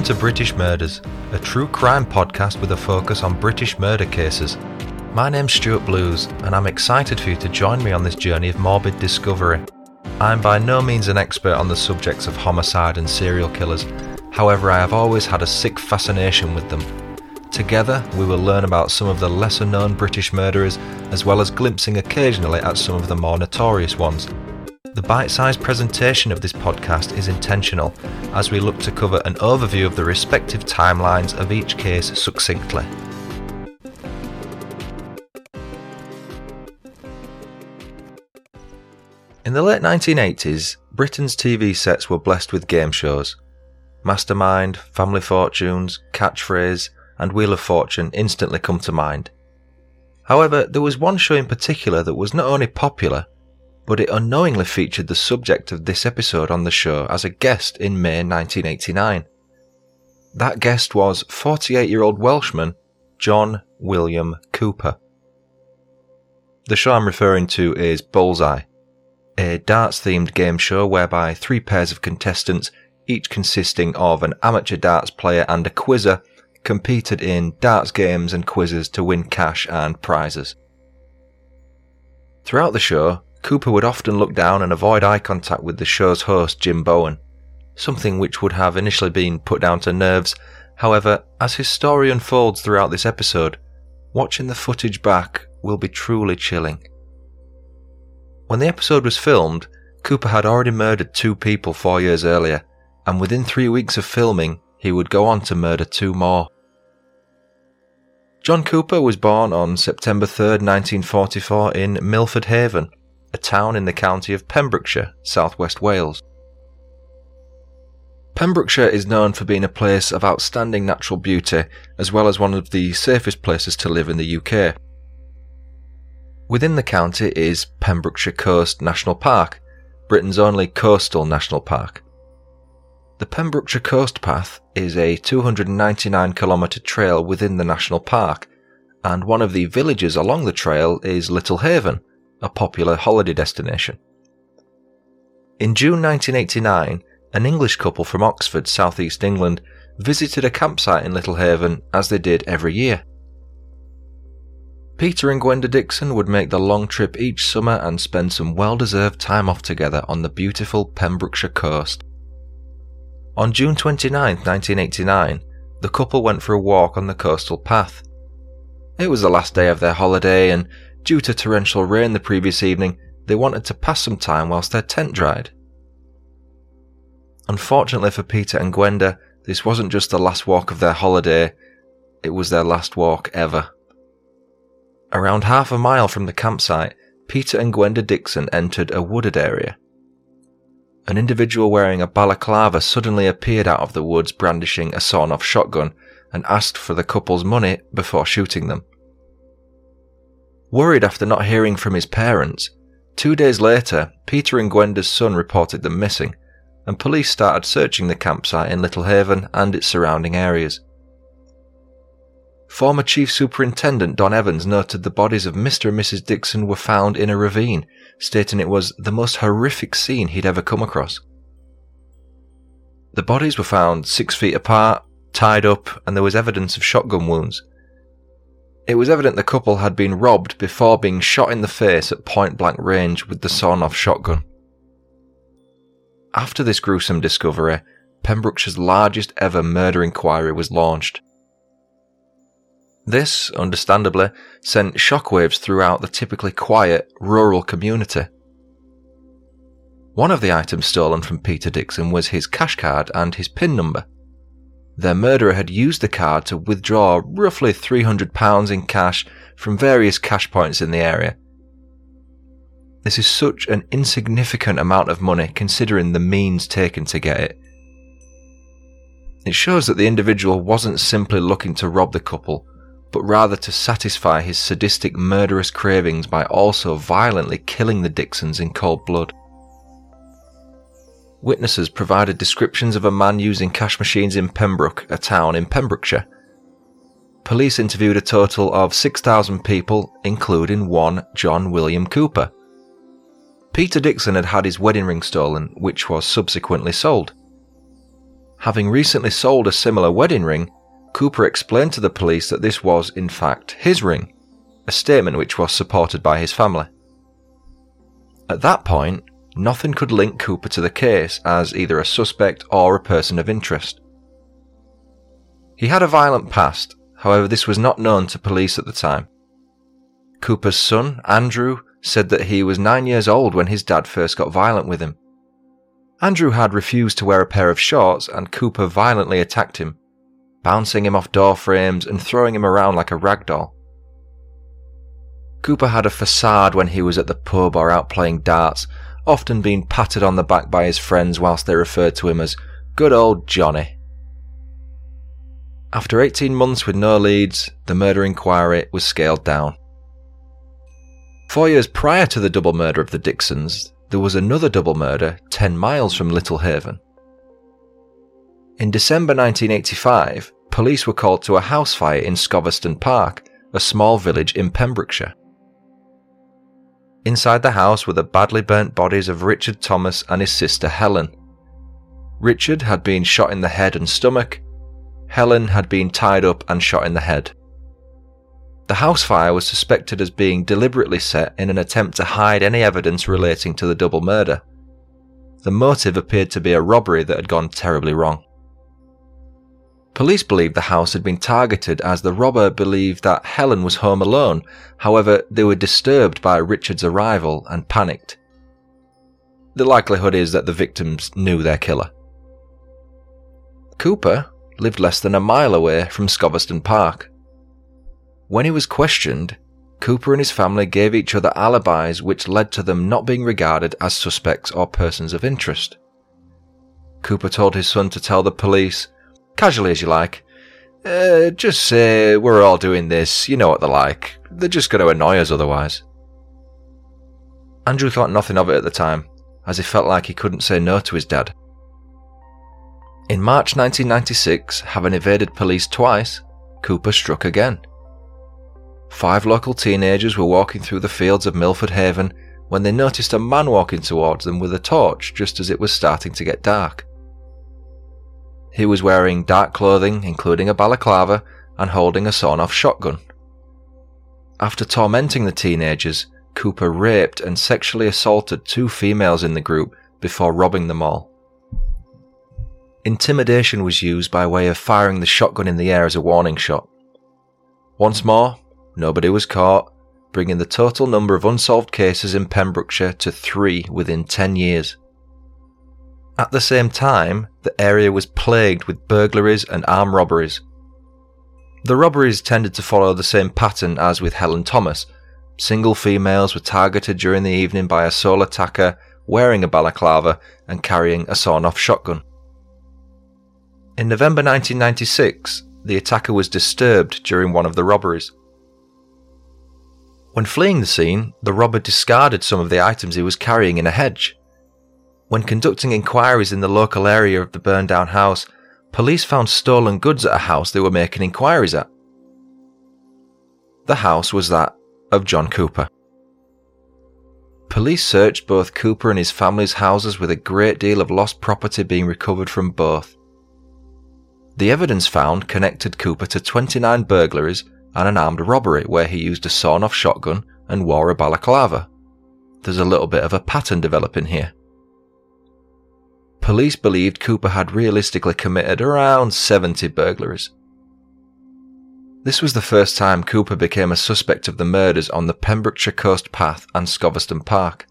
Welcome to British Murders, a true crime podcast with a focus on British murder cases. My name's Stuart Blues, and I'm excited for you to join me on this journey of morbid discovery. I'm by no means an expert on the subjects of homicide and serial killers, however, I have always had a sick fascination with them. Together, we will learn about some of the lesser known British murderers, as well as glimpsing occasionally at some of the more notorious ones. The bite sized presentation of this podcast is intentional, as we look to cover an overview of the respective timelines of each case succinctly. In the late 1980s, Britain's TV sets were blessed with game shows. Mastermind, Family Fortunes, Catchphrase, and Wheel of Fortune instantly come to mind. However, there was one show in particular that was not only popular, but it unknowingly featured the subject of this episode on the show as a guest in May 1989. That guest was 48 year old Welshman John William Cooper. The show I'm referring to is Bullseye, a darts themed game show whereby three pairs of contestants, each consisting of an amateur darts player and a quizzer, competed in darts games and quizzes to win cash and prizes. Throughout the show, Cooper would often look down and avoid eye contact with the show's host, Jim Bowen, something which would have initially been put down to nerves. However, as his story unfolds throughout this episode, watching the footage back will be truly chilling. When the episode was filmed, Cooper had already murdered two people four years earlier, and within three weeks of filming, he would go on to murder two more. John Cooper was born on September 3, 1944, in Milford Haven, a town in the county of Pembrokeshire, southwest Wales. Pembrokeshire is known for being a place of outstanding natural beauty, as well as one of the safest places to live in the UK. Within the county is Pembrokeshire Coast National Park, Britain's only coastal national park. The Pembrokeshire Coast Path is a 299 kilometre trail within the national park, and one of the villages along the trail is Little Haven, a popular holiday destination. In June 1989, an English couple from Oxford, southeast England, visited a campsite in Little Haven as they did every year. Peter and Gwenda Dixon would make the long trip each summer and spend some well deserved time off together on the beautiful Pembrokeshire coast. On June 29, 1989, the couple went for a walk on the coastal path. It was the last day of their holiday, and Due to torrential rain the previous evening, they wanted to pass some time whilst their tent dried. Unfortunately for Peter and Gwenda, this wasn't just the last walk of their holiday, it was their last walk ever. Around half a mile from the campsite, Peter and Gwenda Dixon entered a wooded area. An individual wearing a balaclava suddenly appeared out of the woods brandishing a sawn off shotgun and asked for the couple's money before shooting them. Worried after not hearing from his parents, two days later, Peter and Gwenda's son reported them missing, and police started searching the campsite in Little Haven and its surrounding areas. Former Chief Superintendent Don Evans noted the bodies of Mr. and Mrs. Dixon were found in a ravine, stating it was the most horrific scene he'd ever come across. The bodies were found six feet apart, tied up, and there was evidence of shotgun wounds. It was evident the couple had been robbed before being shot in the face at point blank range with the sawn off shotgun. After this gruesome discovery, Pembrokeshire's largest ever murder inquiry was launched. This, understandably, sent shockwaves throughout the typically quiet, rural community. One of the items stolen from Peter Dixon was his cash card and his PIN number. Their murderer had used the card to withdraw roughly £300 in cash from various cash points in the area. This is such an insignificant amount of money considering the means taken to get it. It shows that the individual wasn't simply looking to rob the couple, but rather to satisfy his sadistic murderous cravings by also violently killing the Dixons in cold blood. Witnesses provided descriptions of a man using cash machines in Pembroke, a town in Pembrokeshire. Police interviewed a total of 6,000 people, including one John William Cooper. Peter Dixon had had his wedding ring stolen, which was subsequently sold. Having recently sold a similar wedding ring, Cooper explained to the police that this was, in fact, his ring, a statement which was supported by his family. At that point, nothing could link Cooper to the case as either a suspect or a person of interest. He had a violent past, however, this was not known to police at the time. Cooper's son, Andrew, said that he was nine years old when his dad first got violent with him. Andrew had refused to wear a pair of shorts and Cooper violently attacked him, bouncing him off door frames and throwing him around like a rag doll. Cooper had a facade when he was at the pub or out playing darts, often being patted on the back by his friends whilst they referred to him as good old Johnny. After 18 months with no leads, the murder inquiry was scaled down. Four years prior to the double murder of the Dixons, there was another double murder 10 miles from Littlehaven. In December 1985, police were called to a house fire in Scoveston Park, a small village in Pembrokeshire. Inside the house were the badly burnt bodies of Richard Thomas and his sister Helen. Richard had been shot in the head and stomach. Helen had been tied up and shot in the head. The house fire was suspected as being deliberately set in an attempt to hide any evidence relating to the double murder. The motive appeared to be a robbery that had gone terribly wrong. Police believed the house had been targeted as the robber believed that Helen was home alone, however, they were disturbed by Richard's arrival and panicked. The likelihood is that the victims knew their killer. Cooper lived less than a mile away from Scoveston Park. When he was questioned, Cooper and his family gave each other alibis which led to them not being regarded as suspects or persons of interest. Cooper told his son to tell the police, casually as you like, uh, just say we're all doing this, you know what they're like. They're just going to annoy us otherwise. Andrew thought nothing of it at the time, as he felt like he couldn't say no to his dad. In March 1996, having evaded police twice, Cooper struck again. Five local teenagers were walking through the fields of Milford Haven when they noticed a man walking towards them with a torch just as it was starting to get dark. He was wearing dark clothing, including a balaclava, and holding a sawn off shotgun. After tormenting the teenagers, Cooper raped and sexually assaulted two females in the group before robbing them all. Intimidation was used by way of firing the shotgun in the air as a warning shot. Once more, Nobody was caught, bringing the total number of unsolved cases in Pembrokeshire to three within 10 years. At the same time, the area was plagued with burglaries and armed robberies. The robberies tended to follow the same pattern as with Helen Thomas. Single females were targeted during the evening by a sole attacker wearing a balaclava and carrying a sawn off shotgun. In November 1996, the attacker was disturbed during one of the robberies. When fleeing the scene, the robber discarded some of the items he was carrying in a hedge. When conducting inquiries in the local area of the burned down house, police found stolen goods at a house they were making inquiries at. The house was that of John Cooper. Police searched both Cooper and his family's houses with a great deal of lost property being recovered from both. The evidence found connected Cooper to 29 burglaries and an armed robbery where he used a sawn off shotgun and wore a balaclava. There's a little bit of a pattern developing here. Police believed Cooper had realistically committed around 70 burglaries. This was the first time Cooper became a suspect of the murders on the Pembrokeshire Coast Path and Scoveston Park.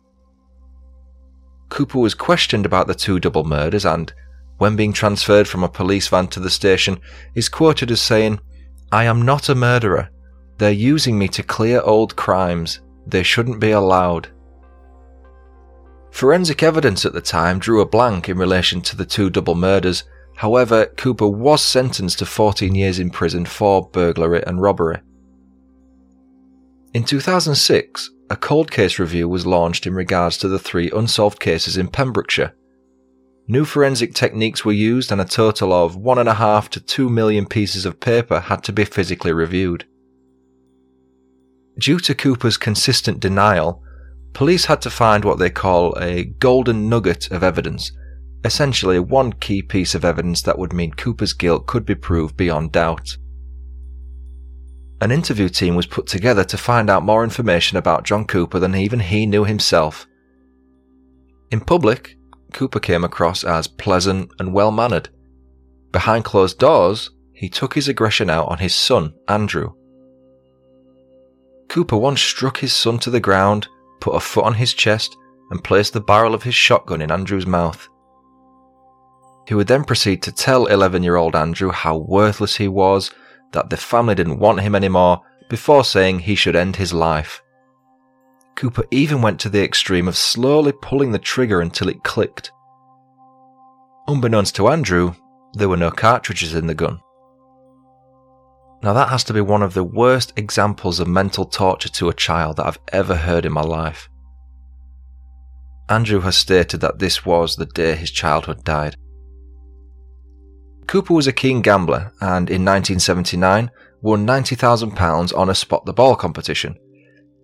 Cooper was questioned about the two double murders and, when being transferred from a police van to the station, is quoted as saying, I am not a murderer. They're using me to clear old crimes. They shouldn't be allowed. Forensic evidence at the time drew a blank in relation to the two double murders However, Cooper was sentenced to 14 years in prison for burglary and robbery. In 2006, a cold case review was launched in regards to the three unsolved cases in Pembrokeshire. New forensic techniques were used and a total of 1.5 to 2 million pieces of paper had to be physically reviewed. Due to Cooper's consistent denial, police had to find what they call a golden nugget of evidence essentially one key piece of evidence that would mean Cooper's guilt could be proved beyond doubt. An interview team was put together to find out more information about John Cooper than even he knew himself. In public, Cooper came across as pleasant and well mannered. Behind closed doors, he took his aggression out on his son, Andrew. Cooper once struck his son to the ground, put a foot on his chest, and placed the barrel of his shotgun in Andrew's mouth. He would then proceed to tell 11 year old Andrew how worthless he was, that the family didn't want him anymore, before saying he should end his life. Cooper even went to the extreme of slowly pulling the trigger until it clicked. Unbeknownst to Andrew, there were no cartridges in the gun. Now, that has to be one of the worst examples of mental torture to a child that I've ever heard in my life. Andrew has stated that this was the day his childhood died. Cooper was a keen gambler and in 1979 won £90,000 on a spot the ball competition.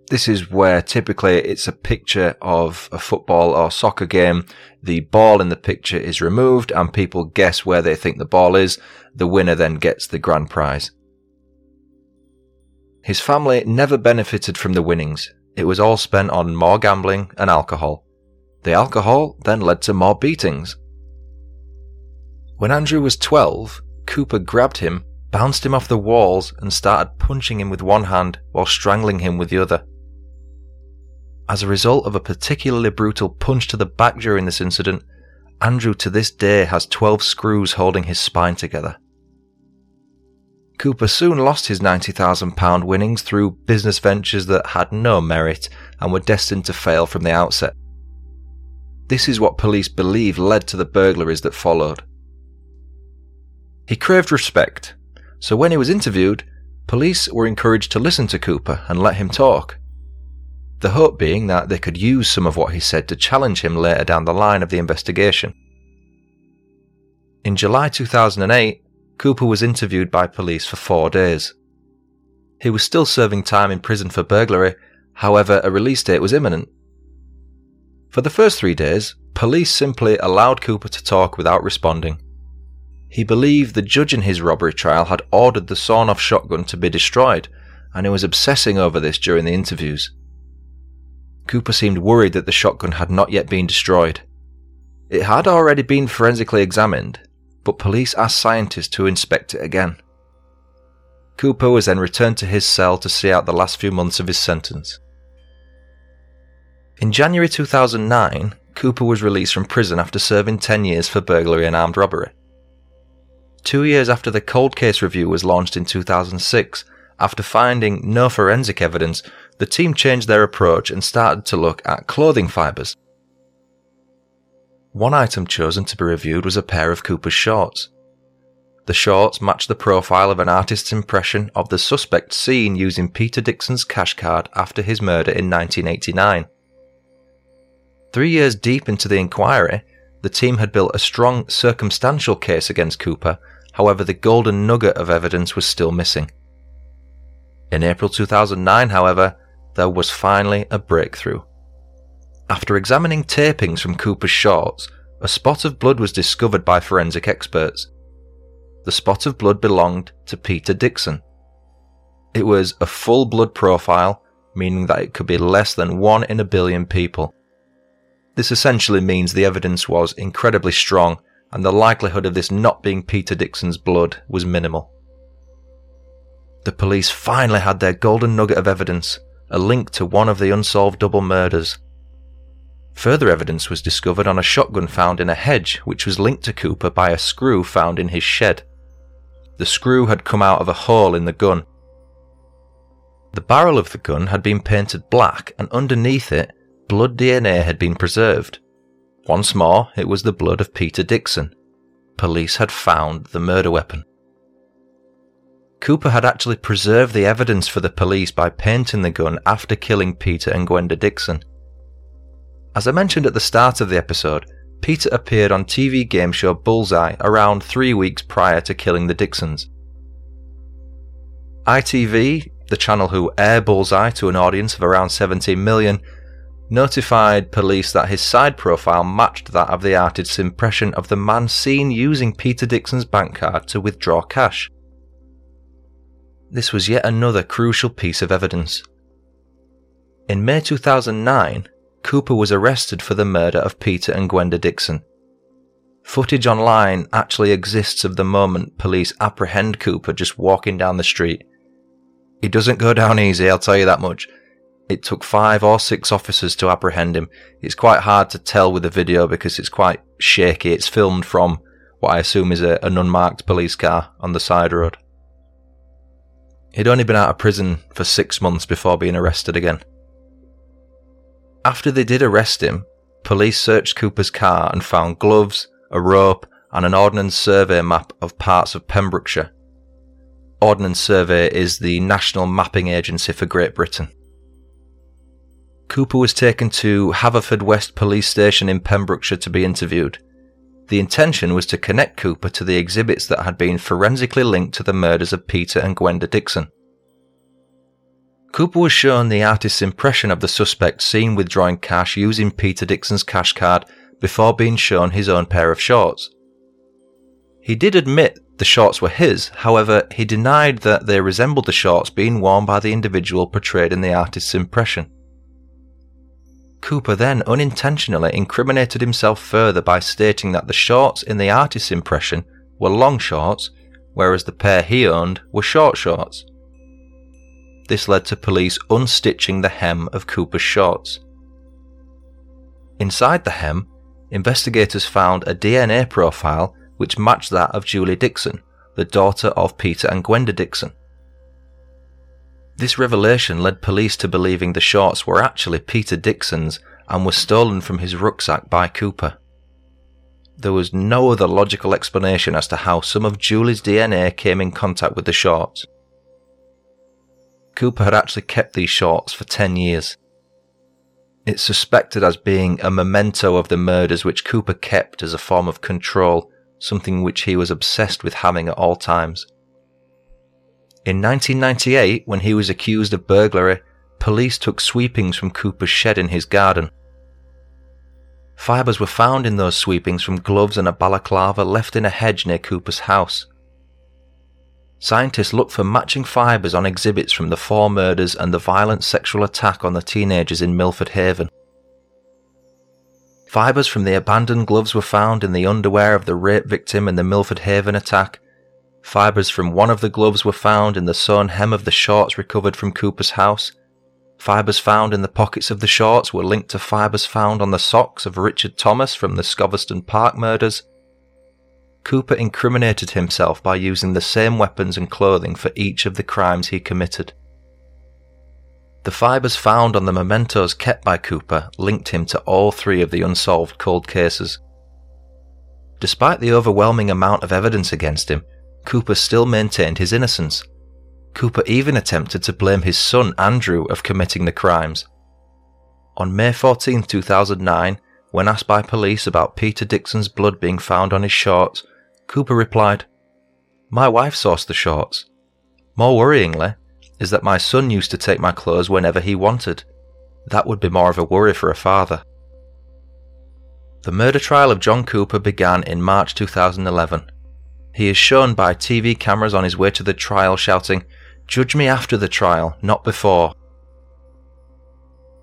This is where typically it's a picture of a football or soccer game. The ball in the picture is removed and people guess where they think the ball is. The winner then gets the grand prize. His family never benefited from the winnings. It was all spent on more gambling and alcohol. The alcohol then led to more beatings when Andrew was 12, Cooper grabbed him, bounced him off the walls, and started punching him with one hand while strangling him with the other. As a result of a particularly brutal punch to the back during this incident, Andrew to this day has 12 screws holding his spine together. Cooper soon lost his £90,000 winnings through business ventures that had no merit and were destined to fail from the outset. This is what police believe led to the burglaries that followed. He craved respect, so when he was interviewed, police were encouraged to listen to Cooper and let him talk. The hope being that they could use some of what he said to challenge him later down the line of the investigation. In July 2008, Cooper was interviewed by police for four days. He was still serving time in prison for burglary, however, a release date was imminent. For the first three days, police simply allowed Cooper to talk without responding. He believed the judge in his robbery trial had ordered the sawn off shotgun to be destroyed, and he was obsessing over this during the interviews. Cooper seemed worried that the shotgun had not yet been destroyed. It had already been forensically examined, but police asked scientists to inspect it again. Cooper was then returned to his cell to see out the last few months of his sentence. In January 2009, Cooper was released from prison after serving 10 years for burglary and armed robbery two years after the cold case review was launched in 2006. After finding no forensic evidence, the team changed their approach and started to look at clothing fibres. One item chosen to be reviewed was a pair of Cooper's shorts. The shorts matched the profile of an artist's impression of the suspect seen using Peter Dixon's cash card after his murder in 1989. Three years deep into the inquiry, the team had built a strong circumstantial case against Cooper However, the golden nugget of evidence was still missing. In April 2009, however, there was finally a breakthrough. After examining tapings from Cooper's shorts, a spot of blood was discovered by forensic experts. The spot of blood belonged to Peter Dixon. It was a full blood profile, meaning that it could be less than one in a billion people. This essentially means the evidence was incredibly strong and the likelihood of this not being Peter Dixon's blood was minimal. The police finally had their golden nugget of evidence, a link to one of the unsolved double murders. Further evidence was discovered on a shotgun found in a hedge, which was linked to Cooper by a screw found in his shed. The screw had come out of a hole in the gun. The barrel of the gun had been painted black, and underneath it, blood DNA had been preserved. Once more, it was the blood of Peter Dixon. Police had found the murder weapon. Cooper had actually preserved the evidence for the police by painting the gun after killing Peter and Gwenda Dixon. As I mentioned at the start of the episode, Peter appeared on TV game show Bullseye around three weeks prior to killing the Dixons. ITV, the channel who air Bullseye to an audience of around 17 million, notified police that his side profile matched that of the artist's impression of the man seen using Peter Dixon's bank card to withdraw cash. This was yet another crucial piece of evidence. In May 2009, Cooper was arrested for the murder of Peter and Gwenda Dixon. Footage online actually exists of the moment police apprehend Cooper just walking down the street. He doesn't go down easy, I'll tell you that much. It took five or six officers to apprehend him. It's quite hard to tell with the video because it's quite shaky. It's filmed from what I assume is a, an unmarked police car on the side road. He'd only been out of prison for six months before being arrested again. After they did arrest him, police searched Cooper's car and found gloves, a rope, and an Ordnance Survey map of parts of Pembrokeshire. Ordnance Survey is the national mapping agency for Great Britain. Cooper was taken to Haverfordwest Police Station in Pembrokeshire to be interviewed. The intention was to connect Cooper to the exhibits that had been forensically linked to the murders of Peter and Gwenda Dixon. Cooper was shown the artist's impression of the suspect seen withdrawing cash using Peter Dixon's cash card before being shown his own pair of shorts. He did admit the shorts were his, however, he denied that they resembled the shorts being worn by the individual portrayed in the artist's impression. Cooper then unintentionally incriminated himself further by stating that the shorts in the artist's impression were long shorts, whereas the pair he owned were short shorts. This led to police unstitching the hem of Cooper's shorts. Inside the hem, investigators found a DNA profile which matched that of Julie Dixon, the daughter of Peter and Gwenda Dixon. This revelation led police to believing the shorts were actually Peter Dixon's and were stolen from his rucksack by Cooper. There was no other logical explanation as to how some of Julie's DNA came in contact with the shorts. Cooper had actually kept these shorts for 10 years. It's suspected as being a memento of the murders which Cooper kept as a form of control, something which he was obsessed with having at all times. In 1998, when he was accused of burglary, police took sweepings from Cooper's shed in his garden. Fibres were found in those sweepings from gloves and a balaclava left in a hedge near Cooper's house. Scientists looked for matching fibres on exhibits from the four murders and the violent sexual attack on the teenagers in Milford Haven. Fibres from the abandoned gloves were found in the underwear of the rape victim in the Milford Haven attack, Fibres from one of the gloves were found in the sewn hem of the shorts recovered from Cooper's house. Fibres found in the pockets of the shorts were linked to fibres found on the socks of Richard Thomas from the Scoveston Park murders. Cooper incriminated himself by using the same weapons and clothing for each of the crimes he committed. The fibres found on the mementos kept by Cooper linked him to all three of the unsolved cold cases. Despite the overwhelming amount of evidence against him, Cooper still maintained his innocence. Cooper even attempted to blame his son Andrew of committing the crimes. On May 14, 2009, when asked by police about Peter Dixon's blood being found on his shorts, Cooper replied, My wife sourced the shorts. More worryingly, is that my son used to take my clothes whenever he wanted. That would be more of a worry for a father. The murder trial of John Cooper began in March 2011 he is shown by TV cameras on his way to the trial shouting, Judge me after the trial, not before.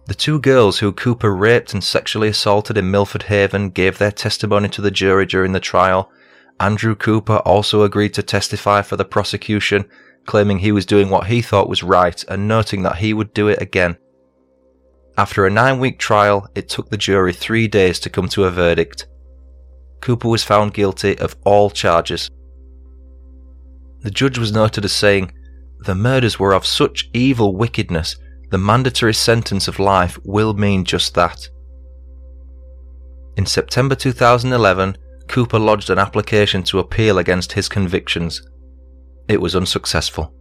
The two girls who Cooper raped and sexually assaulted in Milford Haven gave their testimony to the jury during the trial. Andrew Cooper also agreed to testify for the prosecution, claiming he was doing what he thought was right and noting that he would do it again. After a nine week trial, it took the jury three days to come to a verdict. Cooper was found guilty of all charges. The judge was noted as saying, The murders were of such evil wickedness the mandatory sentence of life will mean just that. In September 2011, Cooper lodged an application to appeal against his convictions. It was unsuccessful.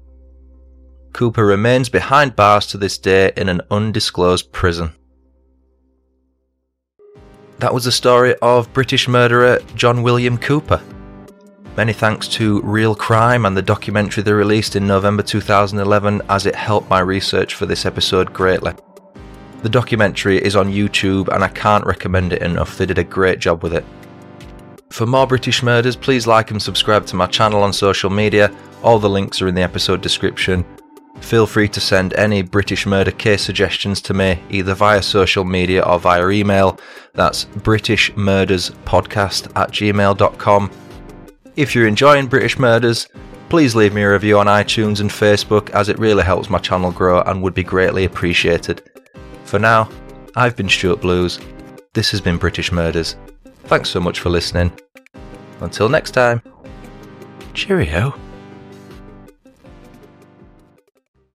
Cooper remains behind bars to this day in an undisclosed prison. That was the story of British murderer John William Cooper. Many thanks to Real Crime and the documentary they released in November 2011 as it helped my research for this episode greatly. The documentary is on YouTube and I can't recommend it enough, they did a great job with it. For more British murders, please like and subscribe to my channel on social media. All the links are in the episode description. Feel free to send any British murder case suggestions to me either via social media or via email. That's britishmurderspodcast at gmail.com. If you're enjoying British Murders, please leave me a review on iTunes and Facebook as it really helps my channel grow and would be greatly appreciated. For now, I've been Stuart Blues. This has been British Murders. Thanks so much for listening. Until next time, cheerio.